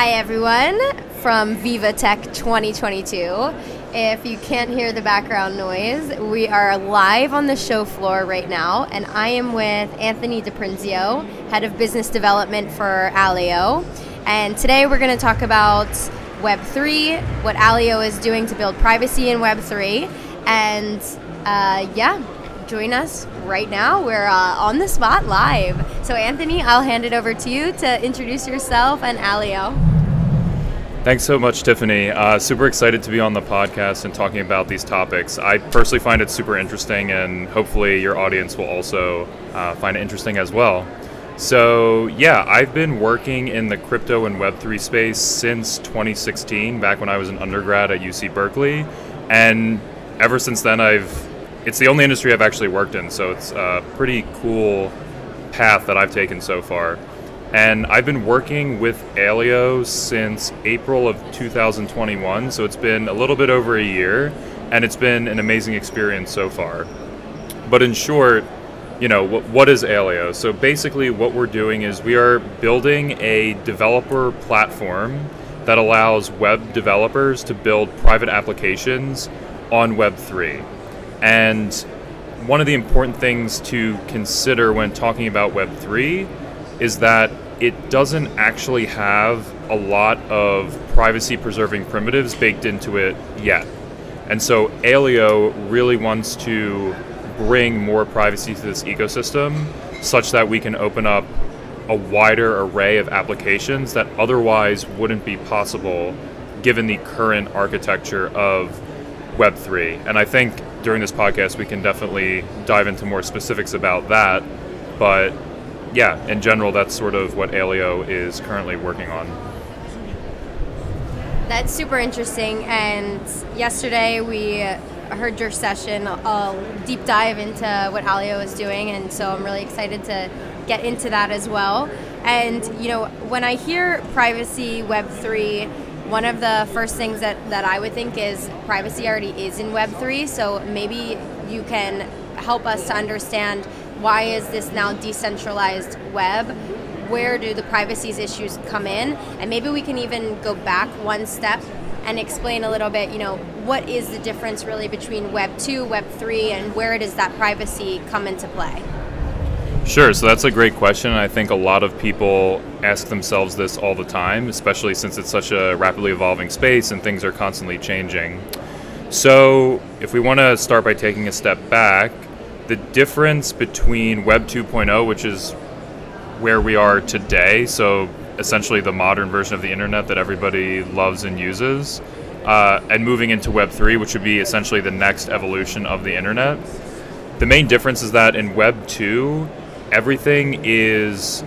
Hi, everyone, from Viva Tech 2022. If you can't hear the background noise, we are live on the show floor right now, and I am with Anthony DiPrinzio, Head of Business Development for Aleo. And today we're going to talk about Web3, what Aleo is doing to build privacy in Web3, and uh, yeah, join us right now. We're uh, on the spot live. So, Anthony, I'll hand it over to you to introduce yourself and Aleo. Thanks so much, Tiffany. Uh, super excited to be on the podcast and talking about these topics. I personally find it super interesting, and hopefully, your audience will also uh, find it interesting as well. So, yeah, I've been working in the crypto and Web3 space since 2016, back when I was an undergrad at UC Berkeley. And ever since then, I've it's the only industry I've actually worked in, so it's a pretty cool path that I've taken so far. And I've been working with Aleo since April of 2021, so it's been a little bit over a year, and it's been an amazing experience so far. But in short, you know, what, what is Aleo? So basically, what we're doing is we are building a developer platform that allows web developers to build private applications on Web3. And one of the important things to consider when talking about Web3 is that it doesn't actually have a lot of privacy preserving primitives baked into it yet. And so Aleo really wants to bring more privacy to this ecosystem such that we can open up a wider array of applications that otherwise wouldn't be possible given the current architecture of Web3. And I think during this podcast we can definitely dive into more specifics about that. But yeah, in general, that's sort of what Aleo is currently working on. That's super interesting. And yesterday we heard your session, a deep dive into what Aleo is doing, and so I'm really excited to get into that as well. And you know, when I hear privacy Web3, one of the first things that, that I would think is privacy already is in Web3, so maybe you can help us to understand why is this now decentralized web? Where do the privacy issues come in? And maybe we can even go back one step and explain a little bit, you know, what is the difference really between Web 2, Web 3, and where does that privacy come into play? Sure, so that's a great question. I think a lot of people ask themselves this all the time, especially since it's such a rapidly evolving space and things are constantly changing. So, if we want to start by taking a step back, the difference between Web 2.0, which is where we are today, so essentially the modern version of the internet that everybody loves and uses, uh, and moving into Web 3, which would be essentially the next evolution of the internet. The main difference is that in Web 2, everything is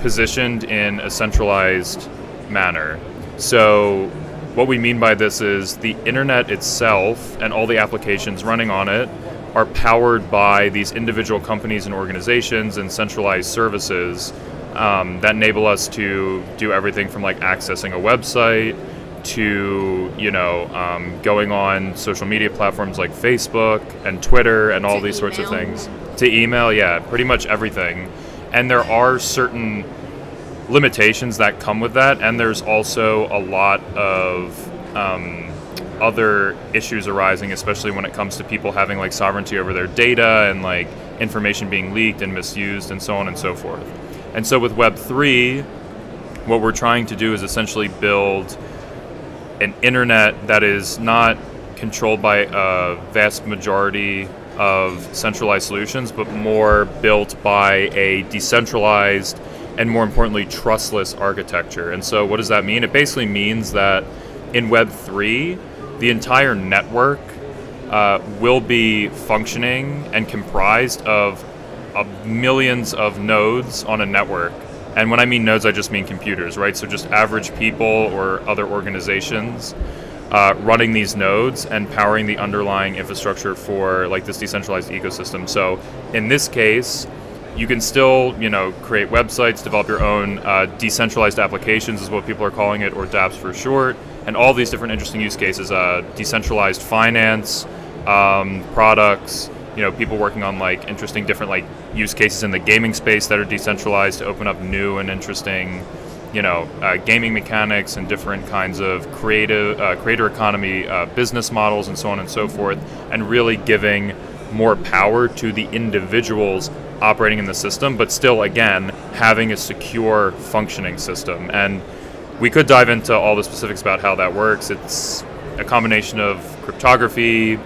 positioned in a centralized manner. So, what we mean by this is the internet itself and all the applications running on it are powered by these individual companies and organizations and centralized services um, that enable us to do everything from like accessing a website to you know um, going on social media platforms like Facebook and Twitter and all these email. sorts of things to email, yeah, pretty much everything. And there are certain limitations that come with that, and there's also a lot of um, other issues arising, especially when it comes to people having like sovereignty over their data and like information being leaked and misused and so on and so forth. And so with Web3, what we're trying to do is essentially build an internet that is not controlled by a vast majority of centralized solutions, but more built by a decentralized and more importantly, trustless architecture. And so, what does that mean? It basically means that in Web3, the entire network uh, will be functioning and comprised of, of millions of nodes on a network. And when I mean nodes, I just mean computers, right? So, just average people or other organizations uh, running these nodes and powering the underlying infrastructure for like this decentralized ecosystem. So in this case, you can still you know create websites, develop your own uh, decentralized applications is what people are calling it, or DApps for short, and all these different interesting use cases. Uh, decentralized finance, um, products. You know, people working on like interesting different like use cases in the gaming space that are decentralized to open up new and interesting you know, uh, gaming mechanics and different kinds of creative, uh, creator economy uh, business models and so on and so forth, and really giving more power to the individuals operating in the system, but still, again, having a secure functioning system. And we could dive into all the specifics about how that works. It's a combination of cryptography,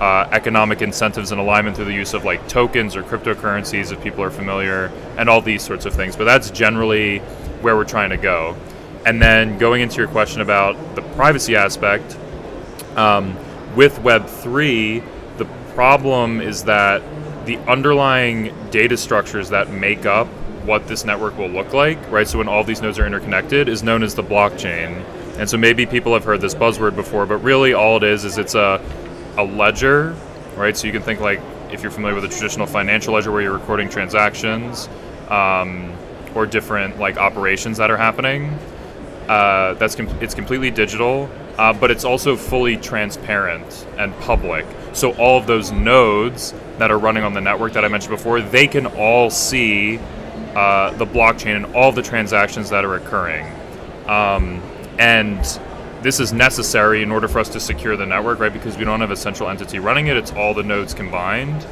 uh, economic incentives and alignment through the use of like tokens or cryptocurrencies, if people are familiar, and all these sorts of things. But that's generally where we're trying to go. And then going into your question about the privacy aspect, um, with Web3, the problem is that the underlying data structures that make up what this network will look like, right? So when all these nodes are interconnected, is known as the blockchain. And so maybe people have heard this buzzword before, but really all it is is it's a, a ledger, right? So you can think like if you're familiar with a traditional financial ledger where you're recording transactions, um, or different like operations that are happening. Uh, that's com- it's completely digital, uh, but it's also fully transparent and public. So all of those nodes that are running on the network that I mentioned before, they can all see uh, the blockchain and all the transactions that are occurring. Um, and this is necessary in order for us to secure the network, right? Because we don't have a central entity running it; it's all the nodes combined.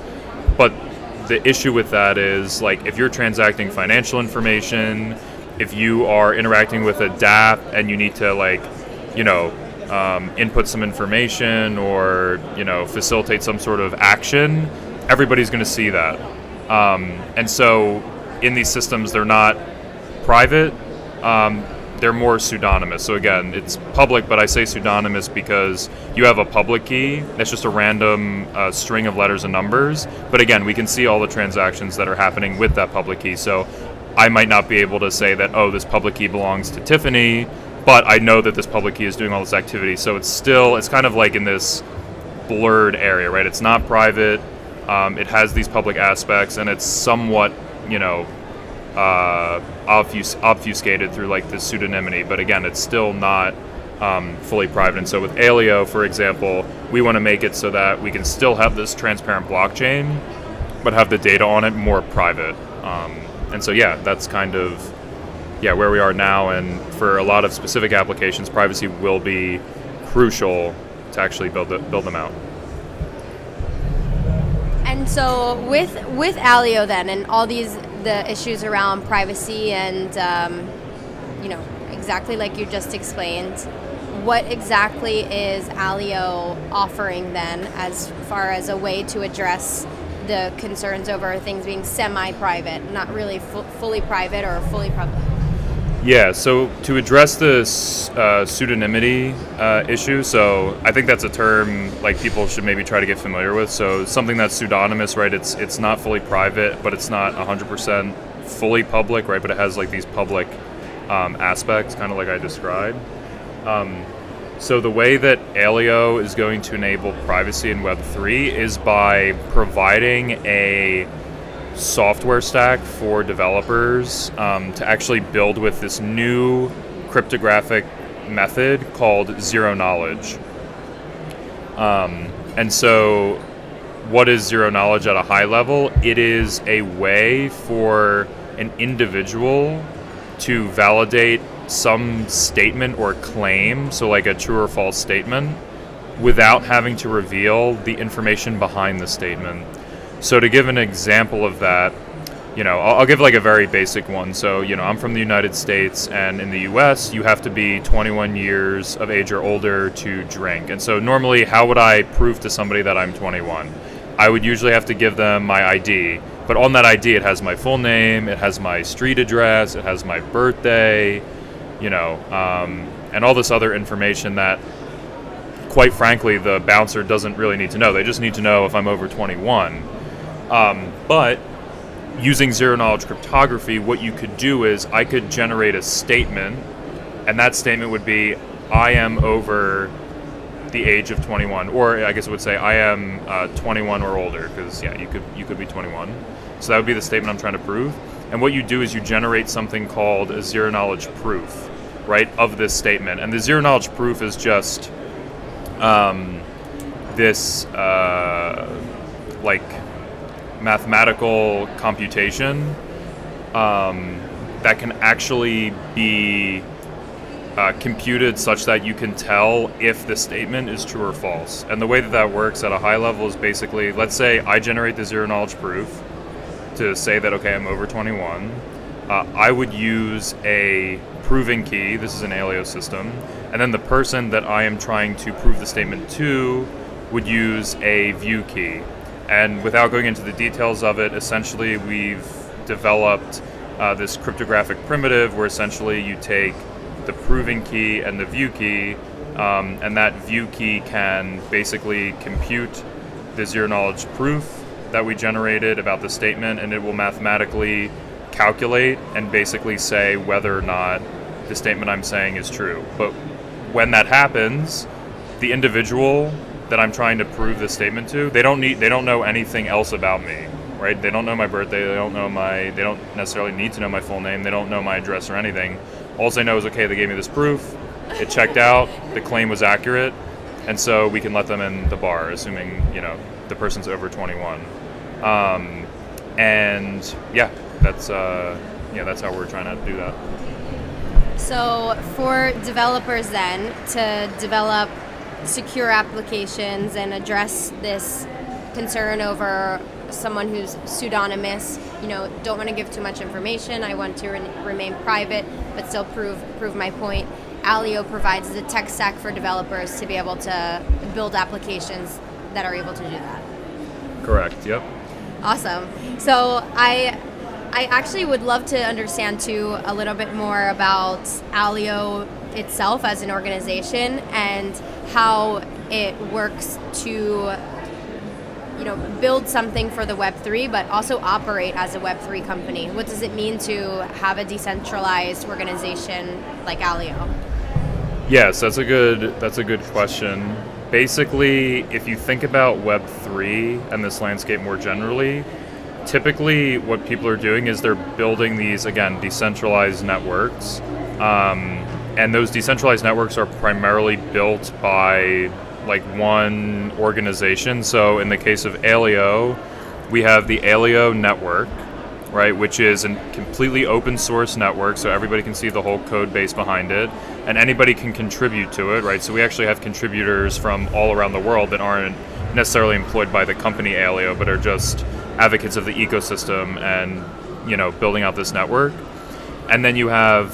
But the issue with that is like if you're transacting financial information, if you are interacting with a DApp and you need to like, you know, um, input some information or you know facilitate some sort of action, everybody's going to see that. Um, and so in these systems, they're not private. Um, they're more pseudonymous. So again, it's public, but I say pseudonymous because you have a public key that's just a random uh, string of letters and numbers. But again, we can see all the transactions that are happening with that public key. So I might not be able to say that, oh, this public key belongs to Tiffany, but I know that this public key is doing all this activity. So it's still, it's kind of like in this blurred area, right? It's not private. Um, it has these public aspects, and it's somewhat, you know, uh, obfus- obfuscated through like the pseudonymity, but again, it's still not um, fully private. And so with Aleo, for example, we want to make it so that we can still have this transparent blockchain, but have the data on it more private. Um, and so yeah, that's kind of yeah where we are now. And for a lot of specific applications, privacy will be crucial to actually build the, build them out. So with with Aleo then, and all these the issues around privacy and um, you know exactly like you just explained, what exactly is Aleo offering then as far as a way to address the concerns over things being semi-private, not really fully private or fully public? Yeah, so to address this uh, pseudonymity uh, issue, so I think that's a term like people should maybe try to get familiar with. So something that's pseudonymous, right? It's it's not fully private, but it's not 100% fully public, right? But it has like these public um, aspects, kind of like I described. Um, so the way that Aleo is going to enable privacy in Web3 is by providing a software stack for developers um, to actually build with this new cryptographic method called zero knowledge. Um, and so, what is zero knowledge at a high level? It is a way for an individual to validate some statement or claim, so like a true or false statement, without having to reveal the information behind the statement. So to give an example of that, you know, I'll, I'll, give like a very basic one. So, you know, I'm from the United States, and in the US, you have to be 21 years of age or older to drink. And so, normally, how would I prove to somebody that I'm 21? I would usually have to give them my ID. But on that ID, it has my full name, it has my street address, it has my birthday, you know, um, and all this other information that, quite frankly, the bouncer doesn't really need to know. They just need to know if I'm over 21. Um, but using zero knowledge cryptography, what you could do is I could generate a statement, and that statement would be I am over the age of 21, or I guess it would say I am uh, 21 or older, because yeah, you could you could be 21. So that would be the statement I'm trying to prove. And what you do is you generate something called a zero knowledge proof, right, of this statement. And the zero knowledge proof is just um, this uh, like mathematical computation um, that can actually be uh, computed such that you can tell if the statement is true or false. And the way that that works at a high level is basically, let's say I generate the zero knowledge proof to say that okay, I'm over 21. Uh, I would use a proving key. This is an Aleo system, and then the person that I am trying to prove the statement to would use a view key. And without going into the details of it, essentially we've developed uh, this cryptographic primitive where essentially you take the proving key and the view key, um, and that view key can basically compute the zero knowledge proof that we generated about the statement, and it will mathematically calculate and basically say whether or not the statement I'm saying is true. But when that happens, the individual that I'm trying to prove this statement to, they don't need they don't know anything else about me, right? They don't know my birthday, they don't know my they don't necessarily need to know my full name, they don't know my address or anything. All they know is okay, they gave me this proof, it checked out, the claim was accurate, and so we can let them in the bar, assuming you know the person's over 21. Um, and yeah, that's uh, yeah, that's how we're trying to do that. So for developers then to develop secure applications and address this concern over someone who's pseudonymous, you know, don't want to give too much information. I want to re- remain private, but still prove prove my point. Aleo provides the tech stack for developers to be able to build applications that are able to do that. Correct. Yep. Awesome. So I I actually would love to understand too a little bit more about Aleo itself as an organization and how it works to you know build something for the web3 but also operate as a web3 company. What does it mean to have a decentralized organization like Aleo? Yes that's a good that's a good question. Basically if you think about web3 and this landscape more generally typically what people are doing is they're building these again decentralized networks. Um, and those decentralized networks are primarily built by like one organization. So in the case of Aleo, we have the Aleo network, right, which is a completely open source network, so everybody can see the whole code base behind it, and anybody can contribute to it, right? So we actually have contributors from all around the world that aren't necessarily employed by the company Aleo, but are just advocates of the ecosystem and you know building out this network. And then you have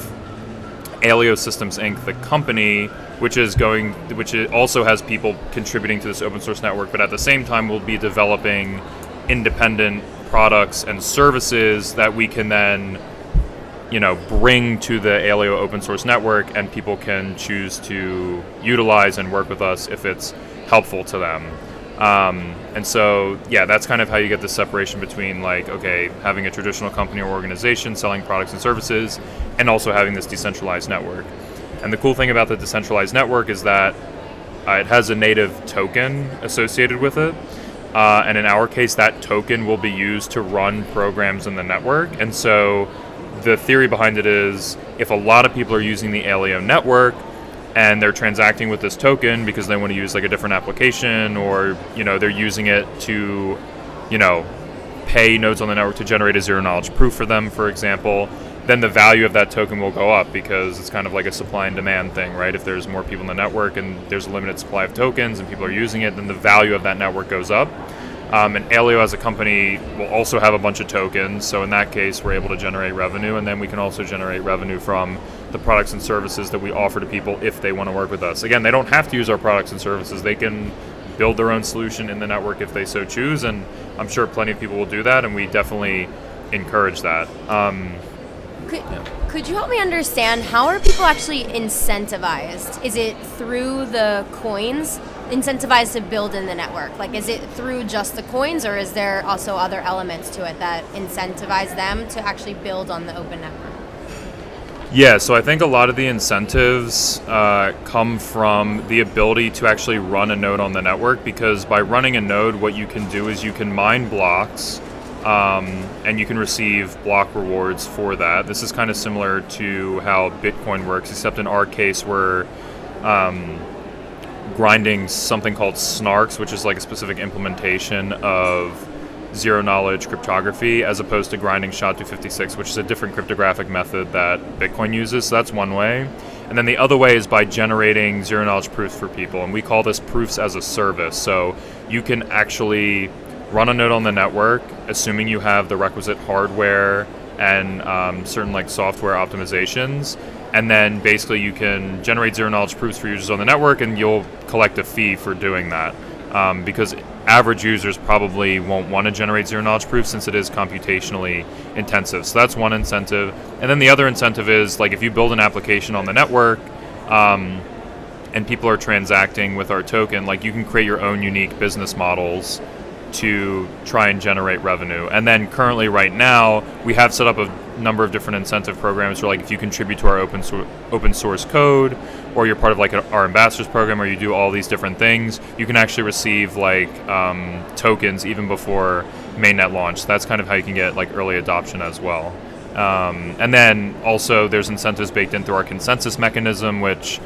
Aleo Systems Inc., the company, which is going, which also has people contributing to this open source network, but at the same time we'll be developing independent products and services that we can then, you know, bring to the Aleo open source network, and people can choose to utilize and work with us if it's helpful to them. Um, and so, yeah, that's kind of how you get the separation between like, okay, having a traditional company or organization selling products and services, and also having this decentralized network. And the cool thing about the decentralized network is that uh, it has a native token associated with it. Uh, and in our case, that token will be used to run programs in the network. And so the theory behind it is if a lot of people are using the Aleo network, and they're transacting with this token because they want to use like a different application or you know they're using it to you know pay nodes on the network to generate a zero knowledge proof for them for example then the value of that token will go up because it's kind of like a supply and demand thing right if there's more people in the network and there's a limited supply of tokens and people are using it then the value of that network goes up um, and Aleo as a company will also have a bunch of tokens. So in that case, we're able to generate revenue, and then we can also generate revenue from the products and services that we offer to people if they want to work with us. Again, they don't have to use our products and services. They can build their own solution in the network if they so choose, and I'm sure plenty of people will do that, and we definitely encourage that. Um, could, yeah. could you help me understand how are people actually incentivized? Is it through the coins incentivized to build in the network? Like, is it through just the coins, or is there also other elements to it that incentivize them to actually build on the open network? Yeah, so I think a lot of the incentives uh, come from the ability to actually run a node on the network because by running a node, what you can do is you can mine blocks um, and you can receive block rewards for that. This is kind of similar to how Bitcoin works, except in our case, we're um, grinding something called snarks, which is like a specific implementation of zero knowledge cryptography as opposed to grinding SHA-256, which is a different cryptographic method that Bitcoin uses. So that's one way. And then the other way is by generating zero knowledge proofs for people. And we call this proofs as a service. So you can actually run a node on the network, assuming you have the requisite hardware and um, certain like software optimizations. And then basically you can generate zero knowledge proofs for users on the network and you'll collect a fee for doing that. Um, because average users probably won't want to generate zero knowledge proof since it is computationally intensive. So that's one incentive. And then the other incentive is like if you build an application on the network um, and people are transacting with our token, like you can create your own unique business models to try and generate revenue. And then currently, right now, we have set up a number of different incentive programs where, like, if you contribute to our open so- open source code, or you're part of like our ambassadors program, or you do all these different things, you can actually receive like um, tokens even before mainnet launch. That's kind of how you can get like early adoption as well. Um, and then also there's incentives baked in through our consensus mechanism, which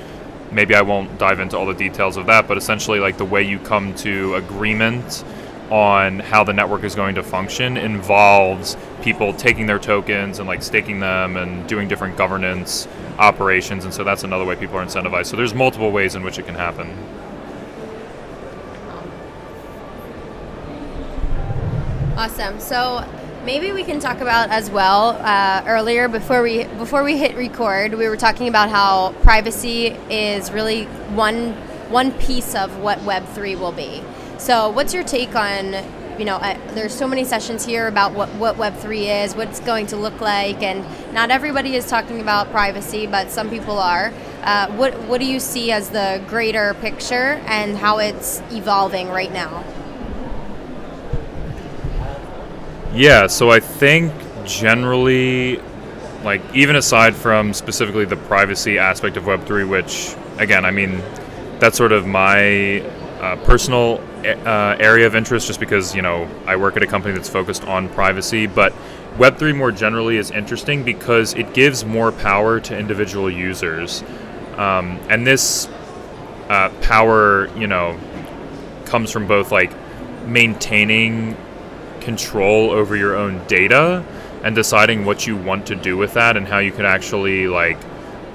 maybe I won't dive into all the details of that, but essentially like the way you come to agreement on how the network is going to function involves people taking their tokens and like staking them and doing different governance operations and so that's another way people are incentivized so there's multiple ways in which it can happen Awesome. So maybe we can talk about as well. Uh, earlier, before we before we hit record, we were talking about how privacy is really one one piece of what Web three will be. So, what's your take on? You know, uh, there's so many sessions here about what, what Web3 is, what it's going to look like, and not everybody is talking about privacy, but some people are. Uh, what, what do you see as the greater picture and how it's evolving right now? Yeah, so I think generally, like, even aside from specifically the privacy aspect of Web3, which, again, I mean, that's sort of my uh, personal uh, area of interest just because you know I work at a company that's focused on privacy, but Web3 more generally is interesting because it gives more power to individual users, um, and this uh, power, you know, comes from both like maintaining control over your own data and deciding what you want to do with that and how you can actually like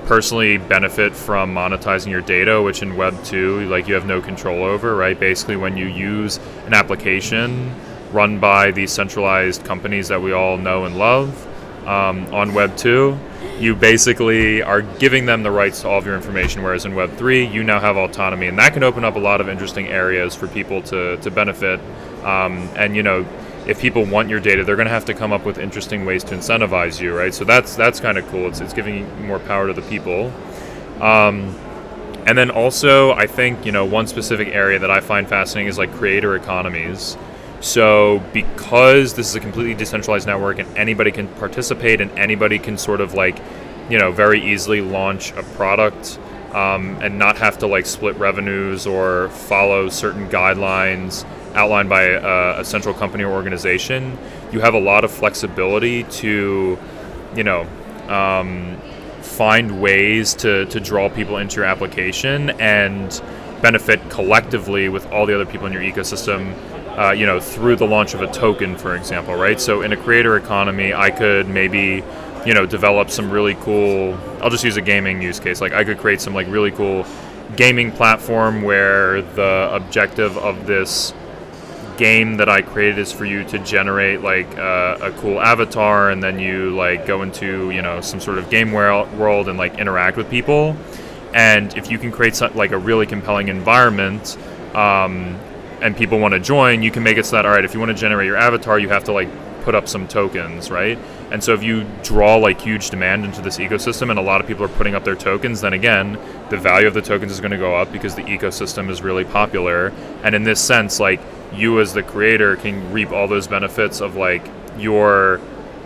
personally benefit from monetizing your data, which in Web 2, like you have no control over, right? Basically, when you use an application run by these centralized companies that we all know and love um, on Web 2, you basically are giving them the rights to all of your information, whereas in Web 3, you now have autonomy. And that can open up a lot of interesting areas for people to, to benefit. Um, and, you know, if people want your data, they're going to have to come up with interesting ways to incentivize you, right? So that's that's kind of cool. It's, it's giving more power to the people. Um, and then also, I think you know one specific area that I find fascinating is like creator economies. So because this is a completely decentralized network and anybody can participate and anybody can sort of like, you know, very easily launch a product um, and not have to like split revenues or follow certain guidelines outlined by a, a, central company or organization, you have a lot of flexibility to, you know, um, find ways to, to draw people into your application and benefit collectively with all the other people in your ecosystem. Uh, you know, through the launch of a token, for example, right? So in a creator economy, I could maybe, you know, develop some really cool. I'll just use a gaming use case. Like I could create some like really cool gaming platform where the objective of this game that I created is for you to generate like uh, a cool avatar, and then you like go into you know some sort of game world and like interact with people. And if you can create some, like a really compelling environment, um, and people want to join, you can make it so that all right, if you want to generate your avatar, you have to like put up some tokens, right? And so if you draw like huge demand into this ecosystem and a lot of people are putting up their tokens, then again, the value of the tokens is going to go up because the ecosystem is really popular. And in this sense, like you as the creator can reap all those benefits of like your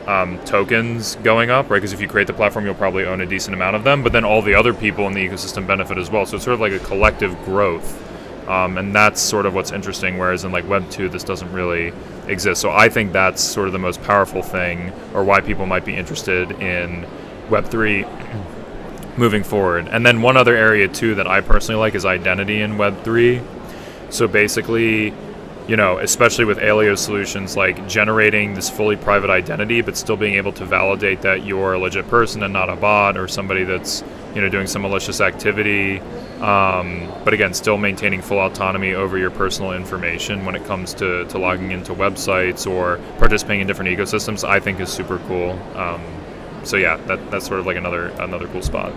um, tokens going up, right? Because if you create the platform, you'll probably own a decent amount of them, but then all the other people in the ecosystem benefit as well. So it's sort of like a collective growth. Um, and that's sort of what's interesting, whereas in like Web 2, this doesn't really exist. So I think that's sort of the most powerful thing, or why people might be interested in Web 3 moving forward. And then one other area too that I personally like is identity in Web 3. So basically, you know, especially with Aleo solutions, like generating this fully private identity, but still being able to validate that you're a legit person and not a bot or somebody that's, you know, doing some malicious activity. Um, but again, still maintaining full autonomy over your personal information when it comes to, to logging into websites or participating in different ecosystems, I think is super cool. Um, so yeah, that, that's sort of like another another cool spot.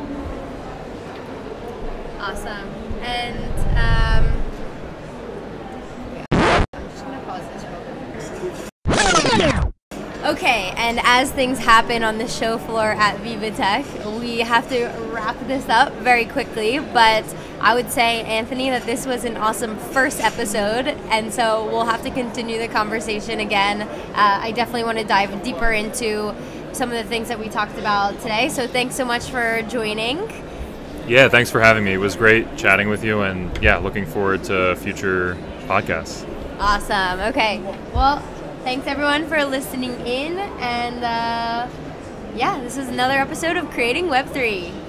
Awesome. And um, Okay, and as things happen on the show floor at VivaTech, we have to wrap this up very quickly. But I would say, Anthony, that this was an awesome first episode, and so we'll have to continue the conversation again. Uh, I definitely want to dive deeper into some of the things that we talked about today. So thanks so much for joining. Yeah, thanks for having me. It was great chatting with you, and yeah, looking forward to future podcasts. Awesome. Okay. Well, thanks everyone for listening in, and uh, yeah, this is another episode of Creating Web3.